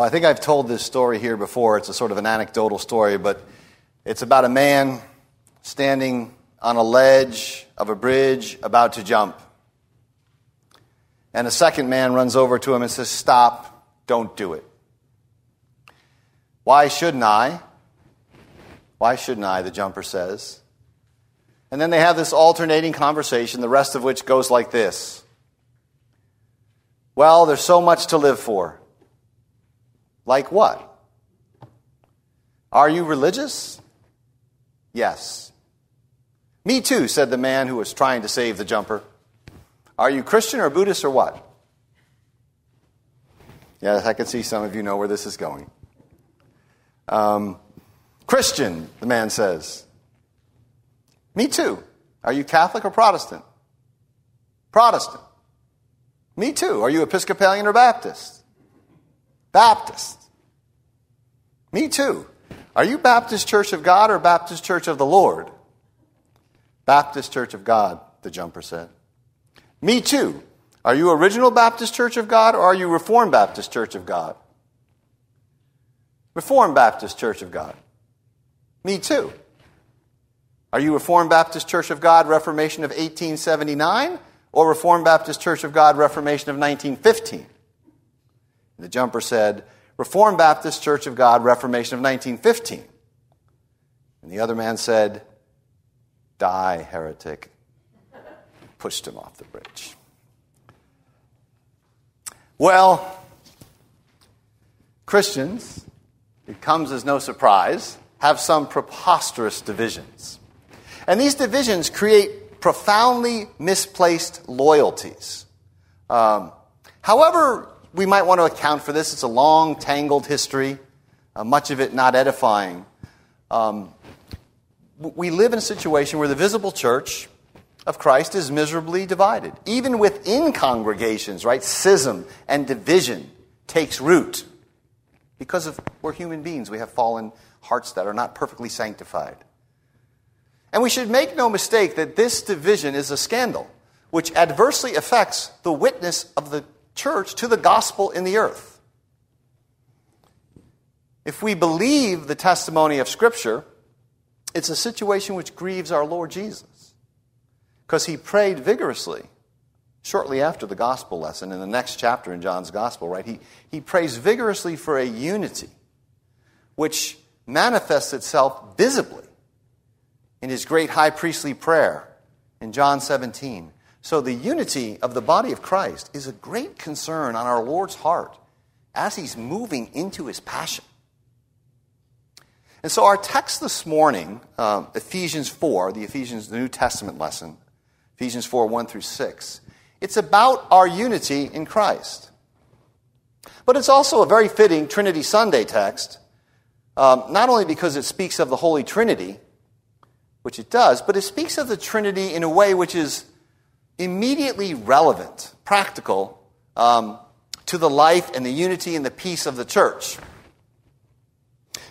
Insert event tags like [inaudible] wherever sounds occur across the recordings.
Well, I think I've told this story here before. It's a sort of an anecdotal story, but it's about a man standing on a ledge of a bridge about to jump. And a second man runs over to him and says, Stop, don't do it. Why shouldn't I? Why shouldn't I? The jumper says. And then they have this alternating conversation, the rest of which goes like this Well, there's so much to live for. Like what? Are you religious? Yes. Me too, said the man who was trying to save the jumper. Are you Christian or Buddhist or what? Yes, I can see some of you know where this is going. Um, Christian, the man says. Me too. Are you Catholic or Protestant? Protestant. Me too. Are you Episcopalian or Baptist? Baptist. Me too. Are you Baptist Church of God or Baptist Church of the Lord? Baptist Church of God, the jumper said. Me too. Are you Original Baptist Church of God or are you Reformed Baptist Church of God? Reformed Baptist Church of God. Me too. Are you Reformed Baptist Church of God Reformation of 1879 or Reformed Baptist Church of God Reformation of 1915? The jumper said, Reformed Baptist Church of God Reformation of 1915. And the other man said, Die, heretic. Pushed him off the bridge. Well, Christians, it comes as no surprise, have some preposterous divisions. And these divisions create profoundly misplaced loyalties. Um, however, we might want to account for this. It's a long, tangled history, uh, much of it not edifying. Um, we live in a situation where the visible church of Christ is miserably divided. Even within congregations, right? Schism and division takes root. Because of we're human beings, we have fallen hearts that are not perfectly sanctified. And we should make no mistake that this division is a scandal which adversely affects the witness of the church to the gospel in the earth. If we believe the testimony of Scripture, it's a situation which grieves our Lord Jesus because he prayed vigorously shortly after the gospel lesson in the next chapter in John's gospel, right? He, he prays vigorously for a unity which manifests itself visibly in his great high priestly prayer in John 17. So the unity of the body of Christ is a great concern on our Lord's heart as he's moving into his passion. And so our text this morning, uh, Ephesians 4, the Ephesians the New Testament lesson, Ephesians 4, 1 through 6, it's about our unity in Christ. But it's also a very fitting Trinity Sunday text, um, not only because it speaks of the Holy Trinity, which it does, but it speaks of the Trinity in a way which is immediately relevant, practical, um, to the life and the unity and the peace of the church.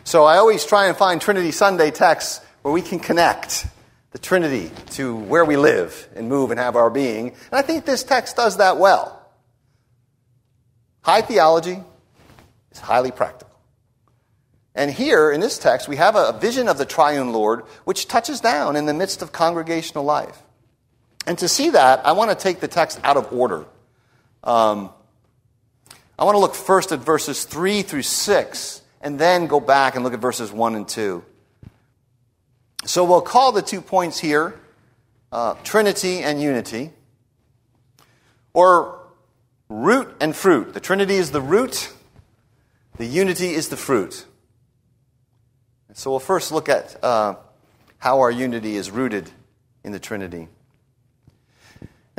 So I always try and find Trinity Sunday texts where we can connect the Trinity to where we live and move and have our being. And I think this text does that well. High theology is highly practical. And here in this text, we have a vision of the triune Lord which touches down in the midst of congregational life. And to see that, I want to take the text out of order. Um, I want to look first at verses 3 through 6 and then go back and look at verses 1 and 2. So we'll call the two points here uh, Trinity and unity, or root and fruit. The Trinity is the root, the unity is the fruit. So we'll first look at uh, how our unity is rooted in the Trinity.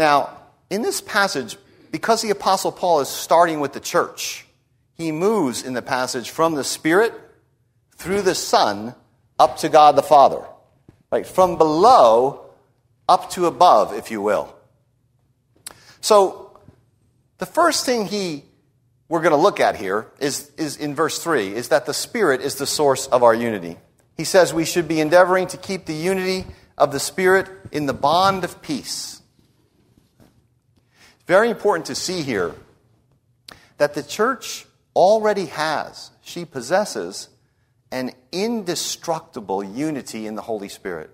Now, in this passage, because the Apostle Paul is starting with the church, he moves in the passage from the Spirit through the Son up to God the Father. Right? From below up to above, if you will. So, the first thing he we're going to look at here is, is in verse 3 is that the Spirit is the source of our unity. He says we should be endeavoring to keep the unity of the Spirit in the bond of peace. Very important to see here that the church already has, she possesses, an indestructible unity in the Holy Spirit.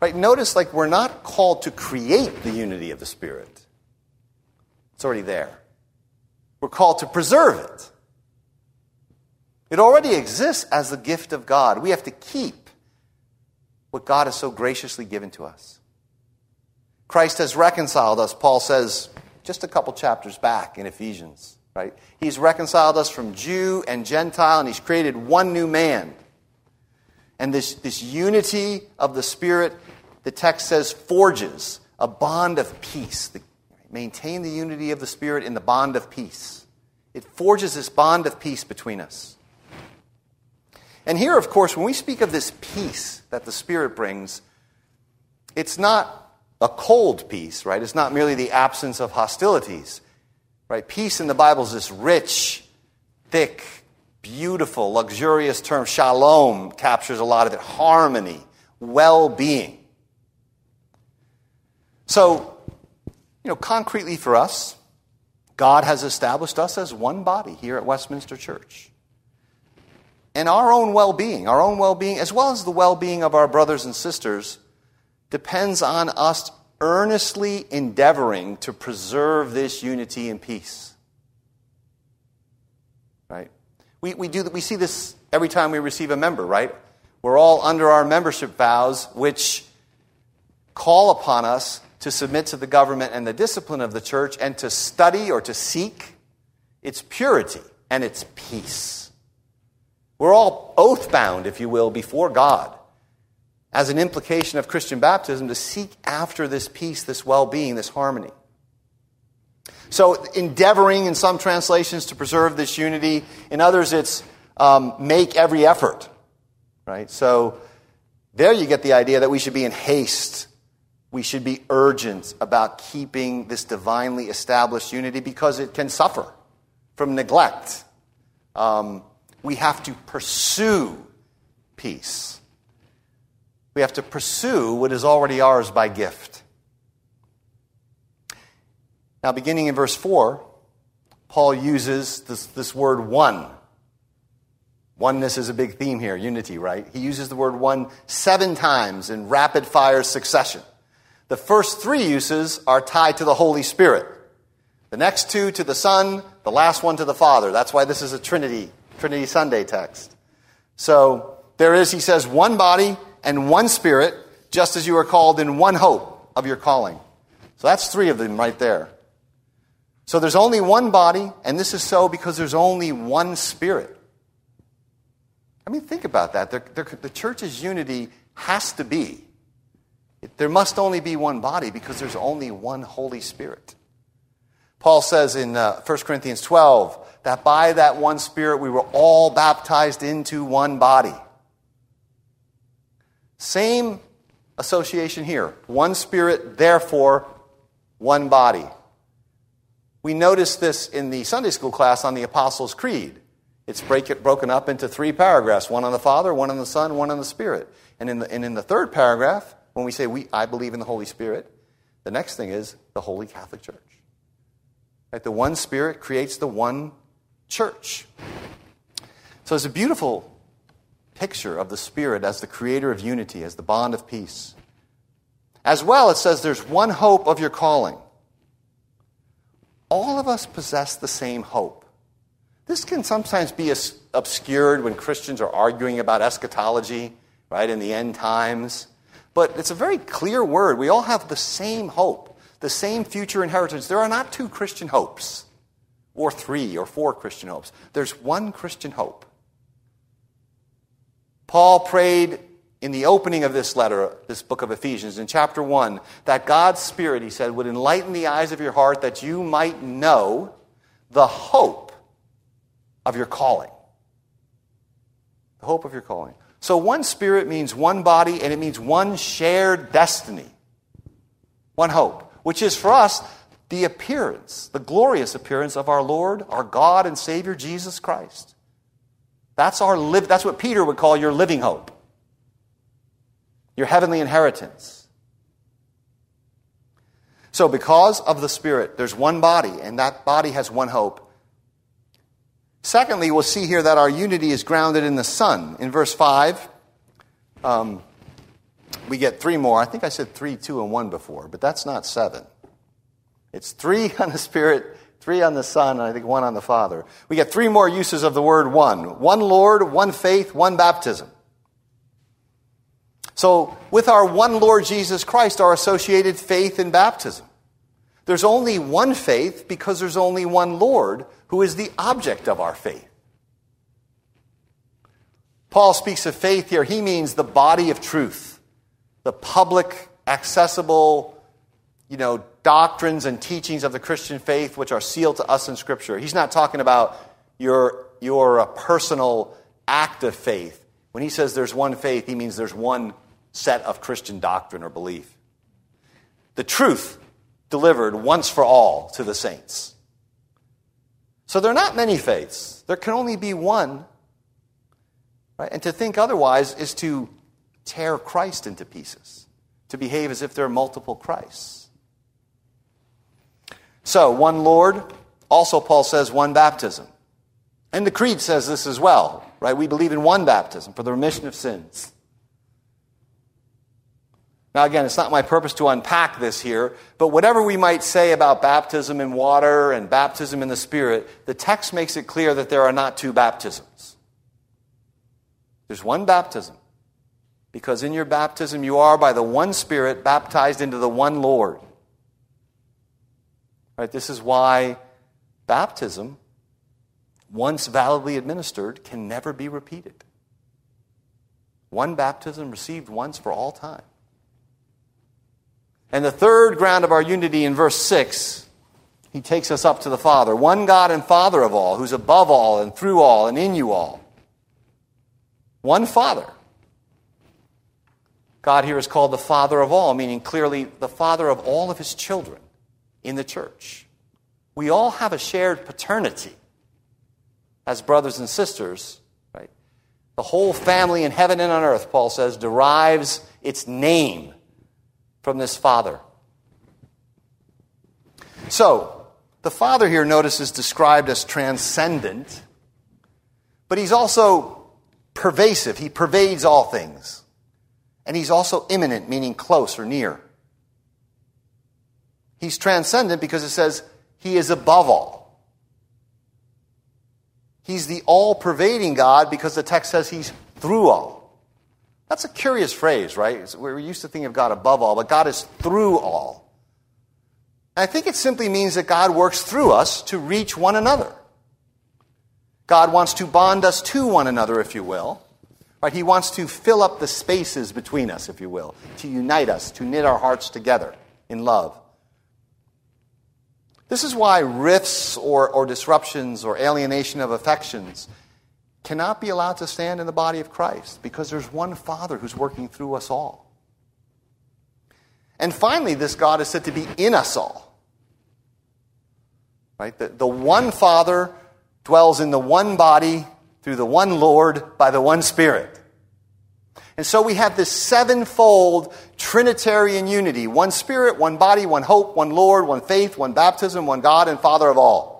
Right? Notice, like, we're not called to create the unity of the Spirit, it's already there. We're called to preserve it. It already exists as the gift of God. We have to keep what God has so graciously given to us. Christ has reconciled us, Paul says just a couple chapters back in Ephesians, right? He's reconciled us from Jew and Gentile, and he's created one new man. And this, this unity of the Spirit, the text says, forges a bond of peace. Maintain the unity of the Spirit in the bond of peace. It forges this bond of peace between us. And here, of course, when we speak of this peace that the Spirit brings, it's not a cold peace, right? It's not merely the absence of hostilities, right? Peace in the Bible is this rich, thick, beautiful, luxurious term. Shalom captures a lot of it harmony, well being. So, you know, concretely for us, God has established us as one body here at Westminster Church. And our own well being, our own well being, as well as the well being of our brothers and sisters, depends on us earnestly endeavoring to preserve this unity and peace. Right? We, we, do, we see this every time we receive a member, right? We're all under our membership vows, which call upon us to submit to the government and the discipline of the church and to study or to seek its purity and its peace. We're all oath bound, if you will, before God as an implication of Christian baptism to seek after this peace, this well being, this harmony. So, endeavoring in some translations to preserve this unity, in others, it's um, make every effort. Right? So, there you get the idea that we should be in haste. We should be urgent about keeping this divinely established unity because it can suffer from neglect. Um, we have to pursue peace. We have to pursue what is already ours by gift. Now, beginning in verse 4, Paul uses this, this word one. Oneness is a big theme here, unity, right? He uses the word one seven times in rapid fire succession. The first three uses are tied to the Holy Spirit. The next two to the Son, the last one to the Father. That's why this is a Trinity, Trinity Sunday text. So there is, he says, one body, and one Spirit, just as you are called in one hope of your calling. So that's three of them right there. So there's only one body, and this is so because there's only one Spirit. I mean, think about that. They're, they're, the church's unity has to be. There must only be one body because there's only one Holy Spirit. Paul says in uh, 1 Corinthians 12 that by that one Spirit we were all baptized into one body. Same association here. One spirit, therefore, one body. We noticed this in the Sunday school class on the Apostles' Creed. It's break broken up into three paragraphs one on the Father, one on the Son, one on the Spirit. And in the, and in the third paragraph, when we say, we, I believe in the Holy Spirit, the next thing is the Holy Catholic Church. Right? The one Spirit creates the one church. So it's a beautiful picture of the Spirit as the creator of unity, as the bond of peace. As well, it says there's one hope of your calling. All of us possess the same hope. This can sometimes be obscured when Christians are arguing about eschatology, right, in the end times. But it's a very clear word. We all have the same hope, the same future inheritance. There are not two Christian hopes, or three or four Christian hopes. There's one Christian hope. Paul prayed in the opening of this letter, this book of Ephesians, in chapter 1, that God's Spirit, he said, would enlighten the eyes of your heart that you might know the hope of your calling. The hope of your calling. So, one Spirit means one body, and it means one shared destiny. One hope, which is for us the appearance, the glorious appearance of our Lord, our God and Savior, Jesus Christ. That's, our live, that's what Peter would call your living hope, your heavenly inheritance. So, because of the Spirit, there's one body, and that body has one hope. Secondly, we'll see here that our unity is grounded in the Son. In verse 5, um, we get three more. I think I said three, two, and one before, but that's not seven. It's three [laughs] on the Spirit, three on the Son, and I think one on the Father. We get three more uses of the word one one Lord, one faith, one baptism. So, with our one Lord Jesus Christ are associated faith and baptism. There's only one faith because there's only one Lord who is the object of our faith. Paul speaks of faith here. He means the body of truth, the public, accessible, you know, doctrines and teachings of the Christian faith which are sealed to us in Scripture. He's not talking about your, your uh, personal act of faith. When he says there's one faith, he means there's one set of Christian doctrine or belief. The truth delivered once for all to the saints. So there are not many faiths. There can only be one. Right? And to think otherwise is to tear Christ into pieces, to behave as if there are multiple Christs. So, one Lord, also Paul says one baptism. And the Creed says this as well, right? We believe in one baptism for the remission of sins. Now, again, it's not my purpose to unpack this here, but whatever we might say about baptism in water and baptism in the Spirit, the text makes it clear that there are not two baptisms. There's one baptism. Because in your baptism, you are by the one Spirit baptized into the one Lord. Right, this is why baptism, once validly administered, can never be repeated. One baptism received once for all time. And the third ground of our unity in verse 6, he takes us up to the Father. One God and Father of all, who's above all and through all and in you all. One Father. God here is called the Father of all, meaning clearly the Father of all of his children in the church. We all have a shared paternity as brothers and sisters, right? The whole family in heaven and on earth, Paul says, derives its name from this Father. So, the Father here, notice, is described as transcendent, but he's also pervasive. He pervades all things. And he's also immanent, meaning close or near. He's transcendent because it says he is above all. He's the all pervading God because the text says he's through all. That's a curious phrase, right? We're used to thinking of God above all, but God is through all. And I think it simply means that God works through us to reach one another. God wants to bond us to one another, if you will. Right? He wants to fill up the spaces between us, if you will, to unite us, to knit our hearts together in love. This is why rifts or, or disruptions or alienation of affections cannot be allowed to stand in the body of Christ because there's one Father who's working through us all. And finally, this God is said to be in us all. Right? The, the one Father dwells in the one body through the one Lord by the one Spirit. And so we have this sevenfold Trinitarian unity one Spirit, one body, one hope, one Lord, one faith, one baptism, one God, and Father of all.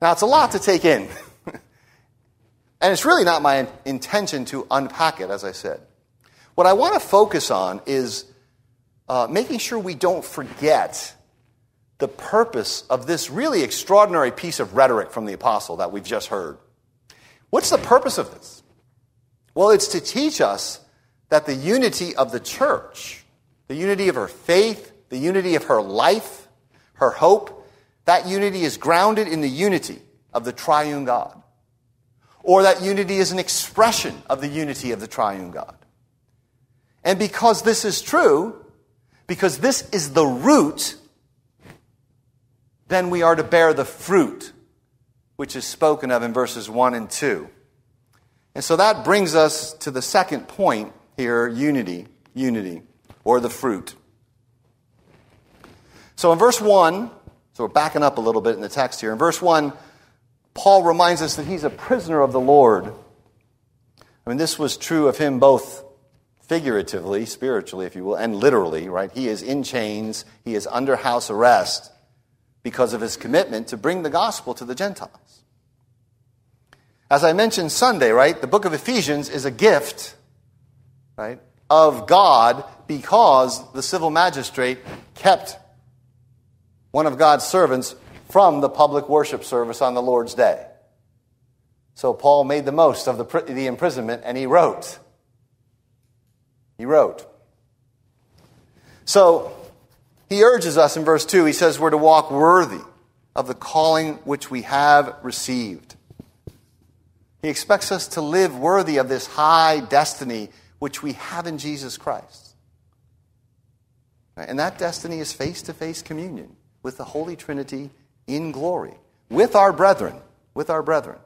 Now, it's a lot to take in. [laughs] and it's really not my intention to unpack it, as I said. What I want to focus on is uh, making sure we don't forget the purpose of this really extraordinary piece of rhetoric from the apostle that we've just heard. What's the purpose of this? Well, it's to teach us that the unity of the church, the unity of her faith, the unity of her life, her hope, that unity is grounded in the unity of the triune God. Or that unity is an expression of the unity of the triune God. And because this is true, because this is the root, then we are to bear the fruit, which is spoken of in verses 1 and 2. And so that brings us to the second point here unity, unity, or the fruit. So in verse 1, so we're backing up a little bit in the text here. In verse 1, Paul reminds us that he's a prisoner of the Lord. I mean, this was true of him both figuratively, spiritually, if you will, and literally, right? He is in chains, he is under house arrest. because of his commitment to bring the gospel to the Gentiles. As I mentioned Sunday, right, the book of Ephesians is a gift, right, of God because the civil magistrate kept one of God's servants from the public worship service on the Lord's day. So Paul made the most of the, the imprisonment and he wrote. He wrote. So he urges us in verse 2, he says we're to walk worthy of the calling which we have received. He expects us to live worthy of this high destiny which we have in Jesus Christ. And that destiny is face to face communion with the Holy Trinity in glory, with our brethren, with our brethren.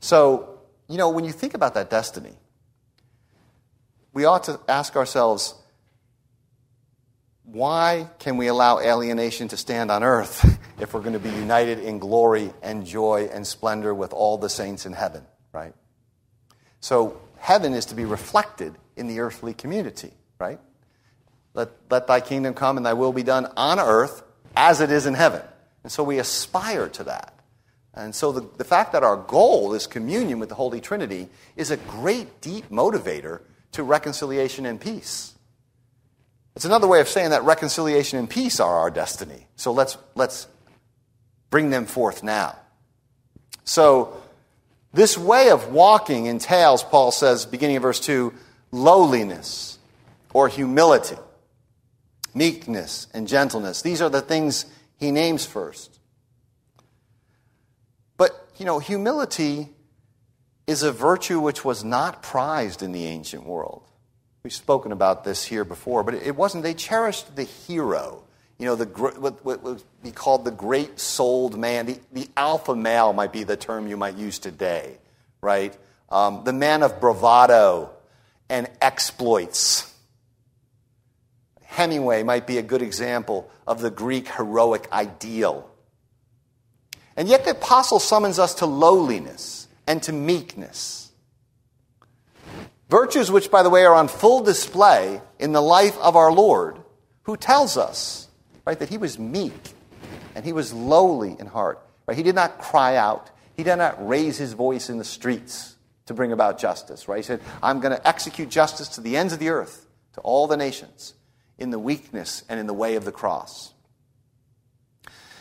So, you know, when you think about that destiny, we ought to ask ourselves why can we allow alienation to stand on earth if we're going to be united in glory and joy and splendor with all the saints in heaven, right? So, heaven is to be reflected in the earthly community, right? Let, let thy kingdom come and thy will be done on earth as it is in heaven. And so we aspire to that. And so the, the fact that our goal is communion with the Holy Trinity is a great, deep motivator to reconciliation and peace. It's another way of saying that reconciliation and peace are our destiny. So let's, let's bring them forth now. So, this way of walking entails, Paul says, beginning of verse 2, lowliness or humility, meekness and gentleness. These are the things he names first. But, you know, humility is a virtue which was not prized in the ancient world. We've spoken about this here before, but it wasn't. They cherished the hero, you know, the, what, what would be called the great souled man. The, the alpha male might be the term you might use today, right? Um, the man of bravado and exploits. Hemingway might be a good example of the Greek heroic ideal. And yet the apostle summons us to lowliness and to meekness. Virtues which, by the way, are on full display in the life of our Lord, who tells us, right, that he was meek and he was lowly in heart. Right? He did not cry out. He did not raise his voice in the streets to bring about justice. Right? He said, I'm going to execute justice to the ends of the earth, to all the nations, in the weakness and in the way of the cross.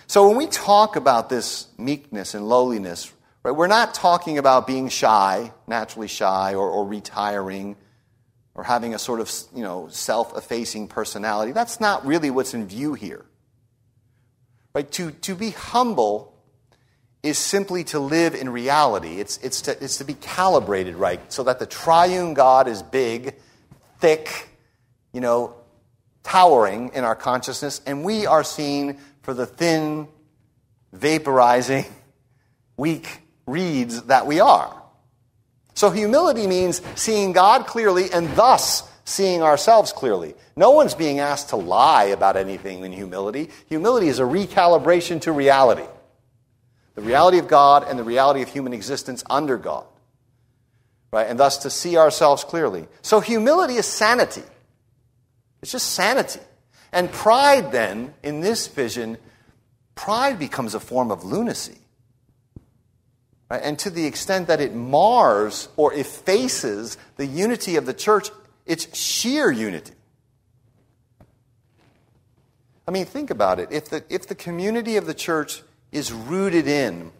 So when we talk about this meekness and lowliness, right, we're not talking about being shy, naturally shy, or, or retiring, or having a sort of you know self-effacing personality. That's not really what's in view here. Right? To, to be humble is simply to live in reality. It's, it's, to, it's to be calibrated right so that the triune God is big, thick, you know, towering in our consciousness, and we are seen for the thin, vaporizing, [laughs] weak reeds that we are. So humility means seeing God clearly and thus seeing ourselves clearly. No one's being asked to lie about anything in humility. Humility is a recalibration to reality the reality of God and the reality of human existence under God. Right? And thus to see ourselves clearly. So humility is sanity. It's just sanity. And pride, then, in this vision, pride becomes a form of lunacy. Right? And to the extent that it mars or effaces the unity of the church, it's sheer unity. I mean, think about it. If the, if the community of the church is rooted in,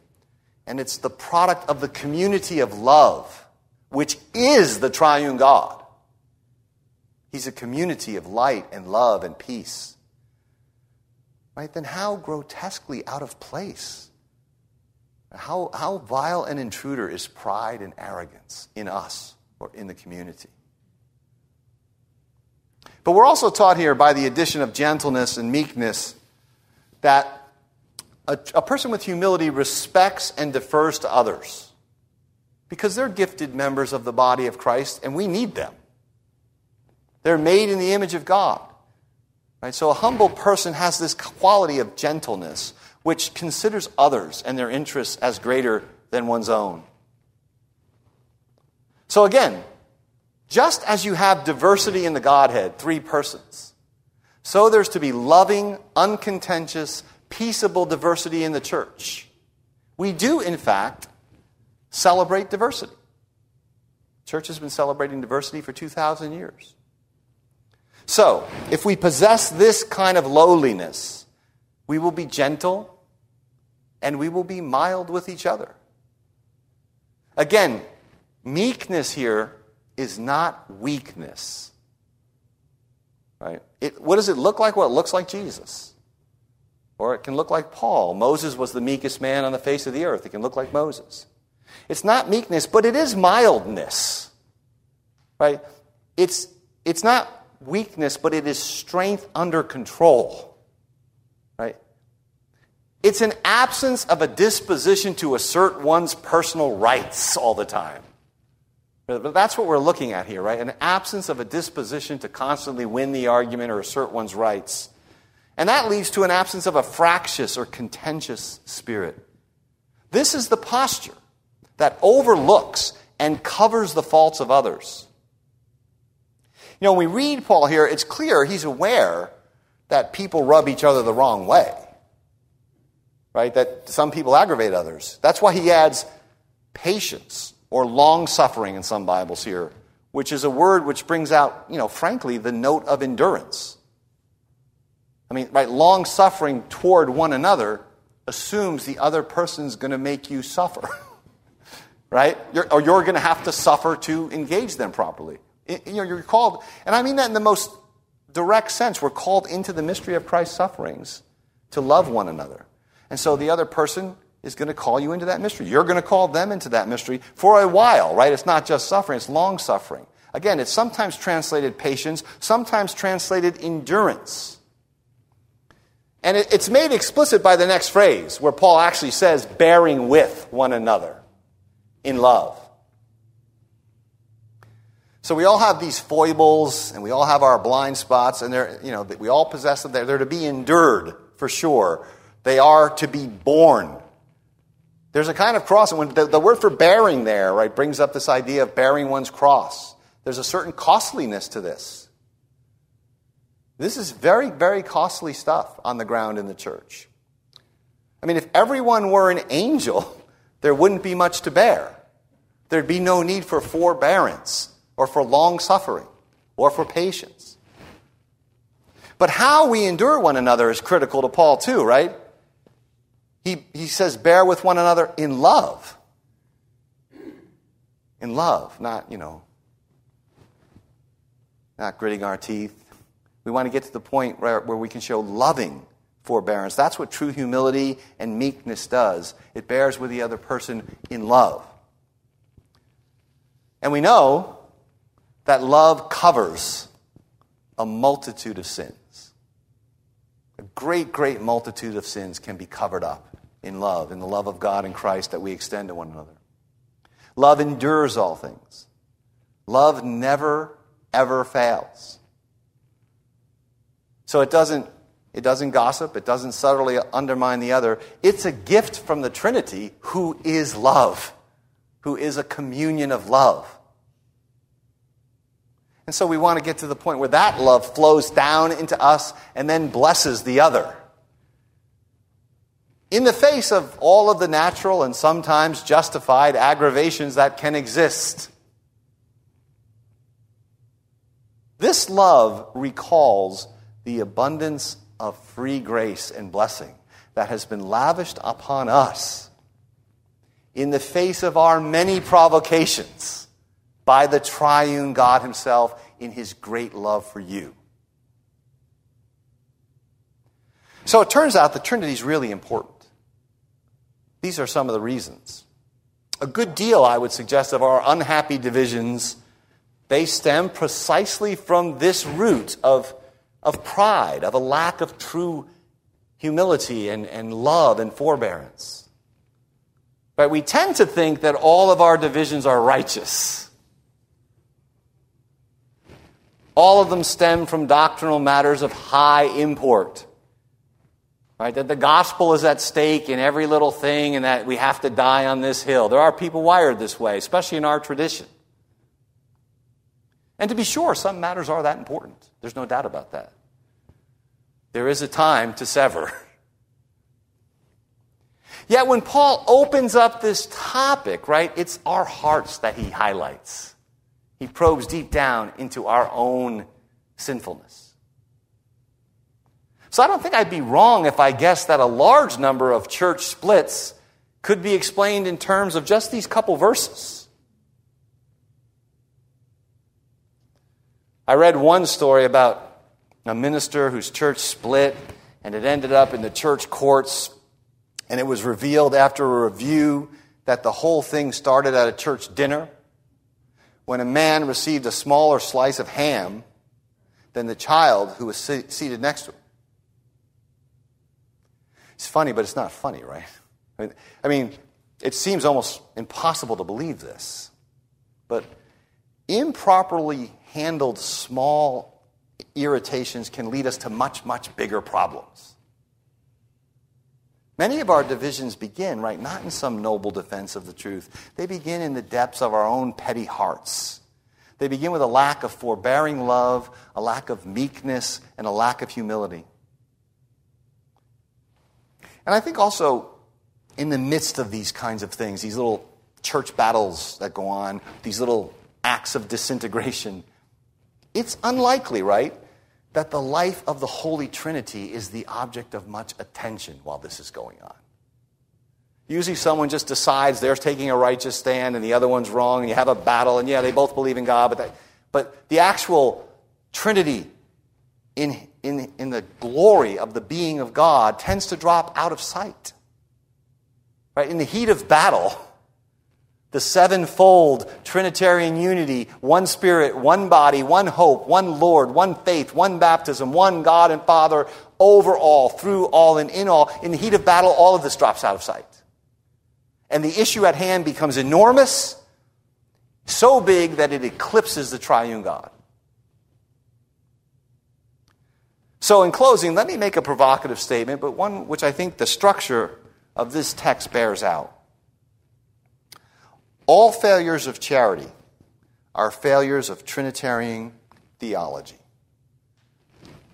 and it's the product of the community of love, which is the triune God, He's a community of light and love and peace. Right? Then how grotesquely out of place? How, how vile an intruder is pride and arrogance in us or in the community? But we're also taught here by the addition of gentleness and meekness that a, a, person with humility respects and defers to others because they're gifted members of the body of Christ and we need them. They're made in the image of God. Right? So a humble person has this quality of gentleness, which considers others and their interests as greater than one's own. So again, just as you have diversity in the Godhead, three persons, so there's to be loving, uncontentious, peaceable diversity in the church. We do, in fact, celebrate diversity. Church has been celebrating diversity for 2,000 years. So, if we possess this kind of lowliness, we will be gentle and we will be mild with each other. Again, meekness here is not weakness. Right? It, what does it look like? Well, it looks like Jesus. Or it can look like Paul. Moses was the meekest man on the face of the earth. It can look like Moses. It's not meekness, but it is mildness. Right? It's, it's not weakness, but it is strength under control. Right? It's an absence of a disposition to assert one's personal rights all the time. But that's what we're looking at here, right? An absence of a disposition to constantly win the argument or assert one's rights. And that leads to an absence of a fractious or contentious spirit. This is the posture that overlooks and covers the faults of others. You know, when we read Paul here, it's clear he's aware that people rub each other the wrong way, right? That some people aggravate others. That's why he adds patience or long suffering in some Bibles here, which is a word which brings out, you know, frankly, the note of endurance. I mean, right, long suffering toward one another assumes the other person's going to make you suffer, [laughs] right? You're, or you're going to have to suffer to engage them properly. You know, you're called, and I mean that in the most direct sense. We're called into the mystery of Christ's sufferings to love one another. And so the other person is going to call you into that mystery. You're going to call them into that mystery for a while, right? It's not just suffering, it's long suffering. Again, it's sometimes translated patience, sometimes translated endurance. And it's made explicit by the next phrase, where Paul actually says, bearing with one another in love. So we all have these foibles and we all have our blind spots, and they're, you know, we all possess them. They're, they're to be endured for sure. They are to be borne there's a kind of cross, and when the, the word for bearing there, right, brings up this idea of bearing one's cross. There's a certain costliness to this. This is very, very costly stuff on the ground in the church. I mean, if everyone were an angel, [laughs] there wouldn't be much to bear. There'd be no need for forbearance or for long suffering or for patience. But how we endure one another is critical to Paul, too, right? He, he says, bear with one another in love. In love, not, you know, not gritting our teeth. We want to get to the point where, where we can show loving forbearance. That's what true humility and meekness does. It bears with the other person in love. And we know that love covers a multitude of sins. A great, great multitude of sins can be covered up in love, in the love of God and Christ that we extend to one another. Love endures all things. Love never, ever fails. So it doesn't, it doesn't gossip, it doesn't subtly undermine the other. It's a gift from the Trinity who is love, who is a communion of love. And so we want to get to the point where that love flows down into us and then blesses the other in the face of all of the natural and sometimes justified aggravations that can exist. This love recalls the abundance of free grace and blessing that has been lavished upon us in the face of our many provocations by the triune God Himself in His great love for you. So it turns out the Trinity is really important. These are some of the reasons. A good deal, I would suggest, of our unhappy divisions, they stem precisely from this root of, of pride, of a lack of true humility and, and love and forbearance. But we tend to think that all of our divisions are righteous. All of them stem from doctrinal matters of high import. Right? That the gospel is at stake in every little thing and that we have to die on this hill. There are people wired this way, especially in our tradition. And to be sure, some matters are that important. There's no doubt about that. There is a time to sever. Yet when Paul opens up this topic, right, it's our hearts that he highlights. He probes deep down into our own sinfulness. So I don't think I'd be wrong if I guessed that a large number of church splits could be explained in terms of just these couple verses. I read one story about a minister whose church split and it ended up in the church courts and it was revealed after a review that the whole thing started at a church dinner when a man received a smaller slice of ham than the child who was seated next to him. It's funny, but it's not funny, right? I mean, it seems almost impossible to believe this, but improperly handled small irritations can lead us to much, much bigger problems. Many of our divisions begin, right, not in some noble defense of the truth. They begin in the depths of our own petty hearts. They begin with a lack of forbearing love, a lack of meekness, and a lack of humility. And I think also, in the midst of these kinds of things, these little church battles that go on, these little acts of disintegration, it's unlikely, right, that the life of the Holy Trinity is the object of much attention while this is going on. Usually, someone just decides they're taking a righteous stand and the other one's wrong, and you have a battle, and yeah, they both believe in God, but, that, but the actual Trinity in, in, in the glory of the being of God tends to drop out of sight. Right? In the heat of battle, [laughs] the sevenfold Trinitarian unity, one Spirit, one body, one hope, one Lord, one faith, one baptism, one God and Father, over all, through all, and in all. In the heat of battle, all of this drops out of sight. And the issue at hand becomes enormous, so big that it eclipses the triune God. So, in closing, let me make a provocative statement, but one which I think the structure of this text bears out. All failures of charity are failures of Trinitarian theology.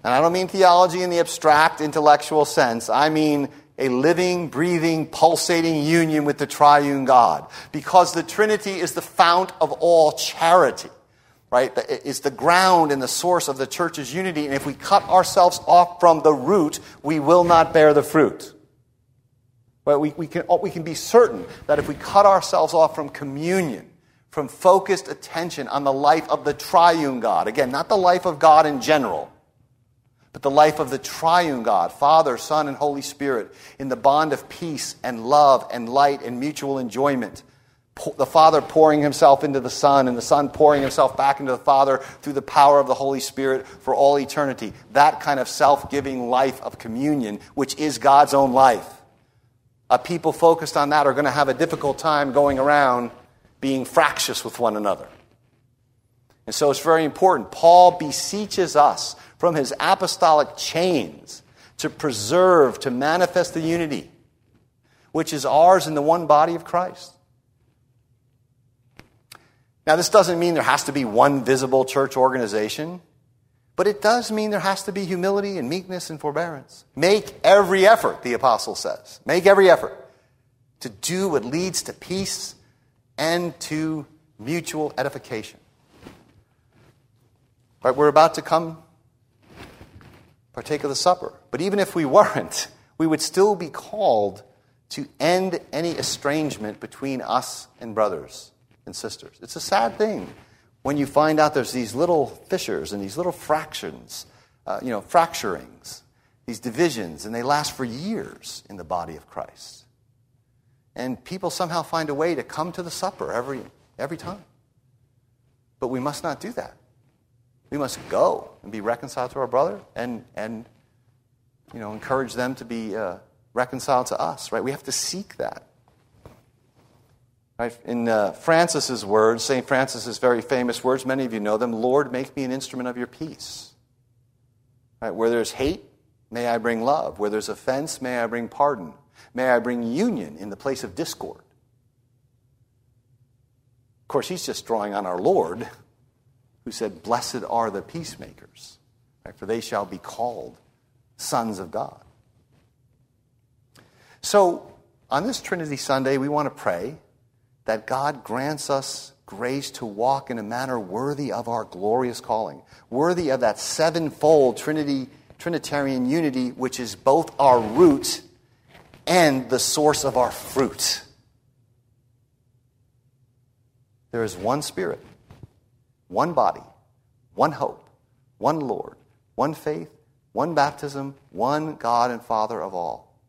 And I don't mean theology in the abstract intellectual sense. I mean a living, breathing, pulsating union with the triune God. Because the Trinity is the fount of all charity, right? It's the ground and the source of the church's unity. And if we cut ourselves off from the root, we will not bear the fruit. But we, we, can, oh, we can be certain that if we cut ourselves off from communion, from focused attention on the life of the triune God, again, not the life of God in general, but the life of the triune God, Father, Son, and Holy Spirit, in the bond of peace and love and light and mutual enjoyment. The Father pouring himself into the Son, and the Son pouring himself back into the Father through the power of the Holy Spirit for all eternity. That kind of self giving life of communion, which is God's own life uh, people focused on that are going to have a difficult time going around being fractious with one another. And so it's very important. Paul beseeches us from his apostolic chains to preserve, to manifest the unity which is ours in the one body of Christ. Now, this doesn't mean there has to be one visible church organization. But it does mean there has to be humility and meekness and forbearance. Make every effort, the apostle says. Make every effort to do what leads to peace and to mutual edification. Right, we're about to come partake of the supper. But even if we weren't, we would still be called to end any estrangement between us and brothers and sisters. It's a sad thing when you find out there's these little fissures and these little fractions, uh, you know, fracturings, these divisions, and they last for years in the body of Christ. And people somehow find a way to come to the supper every, every time. But we must not do that. We must go and be reconciled to our brother and, and you know, encourage them to be uh, reconciled to us, right? We have to seek that. Right? In uh, Francis's words, St. Francis's very famous words, many of you know them Lord, make me an instrument of your peace. Right? Where there's hate, may I bring love. Where there's offense, may I bring pardon. May I bring union in the place of discord. Of course, he's just drawing on our Lord, who said, Blessed are the peacemakers, right? for they shall be called sons of God. So, on this Trinity Sunday, we want to pray that God grants us grace to walk in a manner worthy of our glorious calling, worthy of that sevenfold Trinity, Trinitarian unity, which is both our root and the source of our fruit. There is one Spirit, one body, one hope, one Lord, one faith, one baptism, one God and Father of all.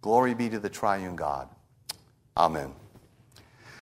Glory be to the triune God. Amen.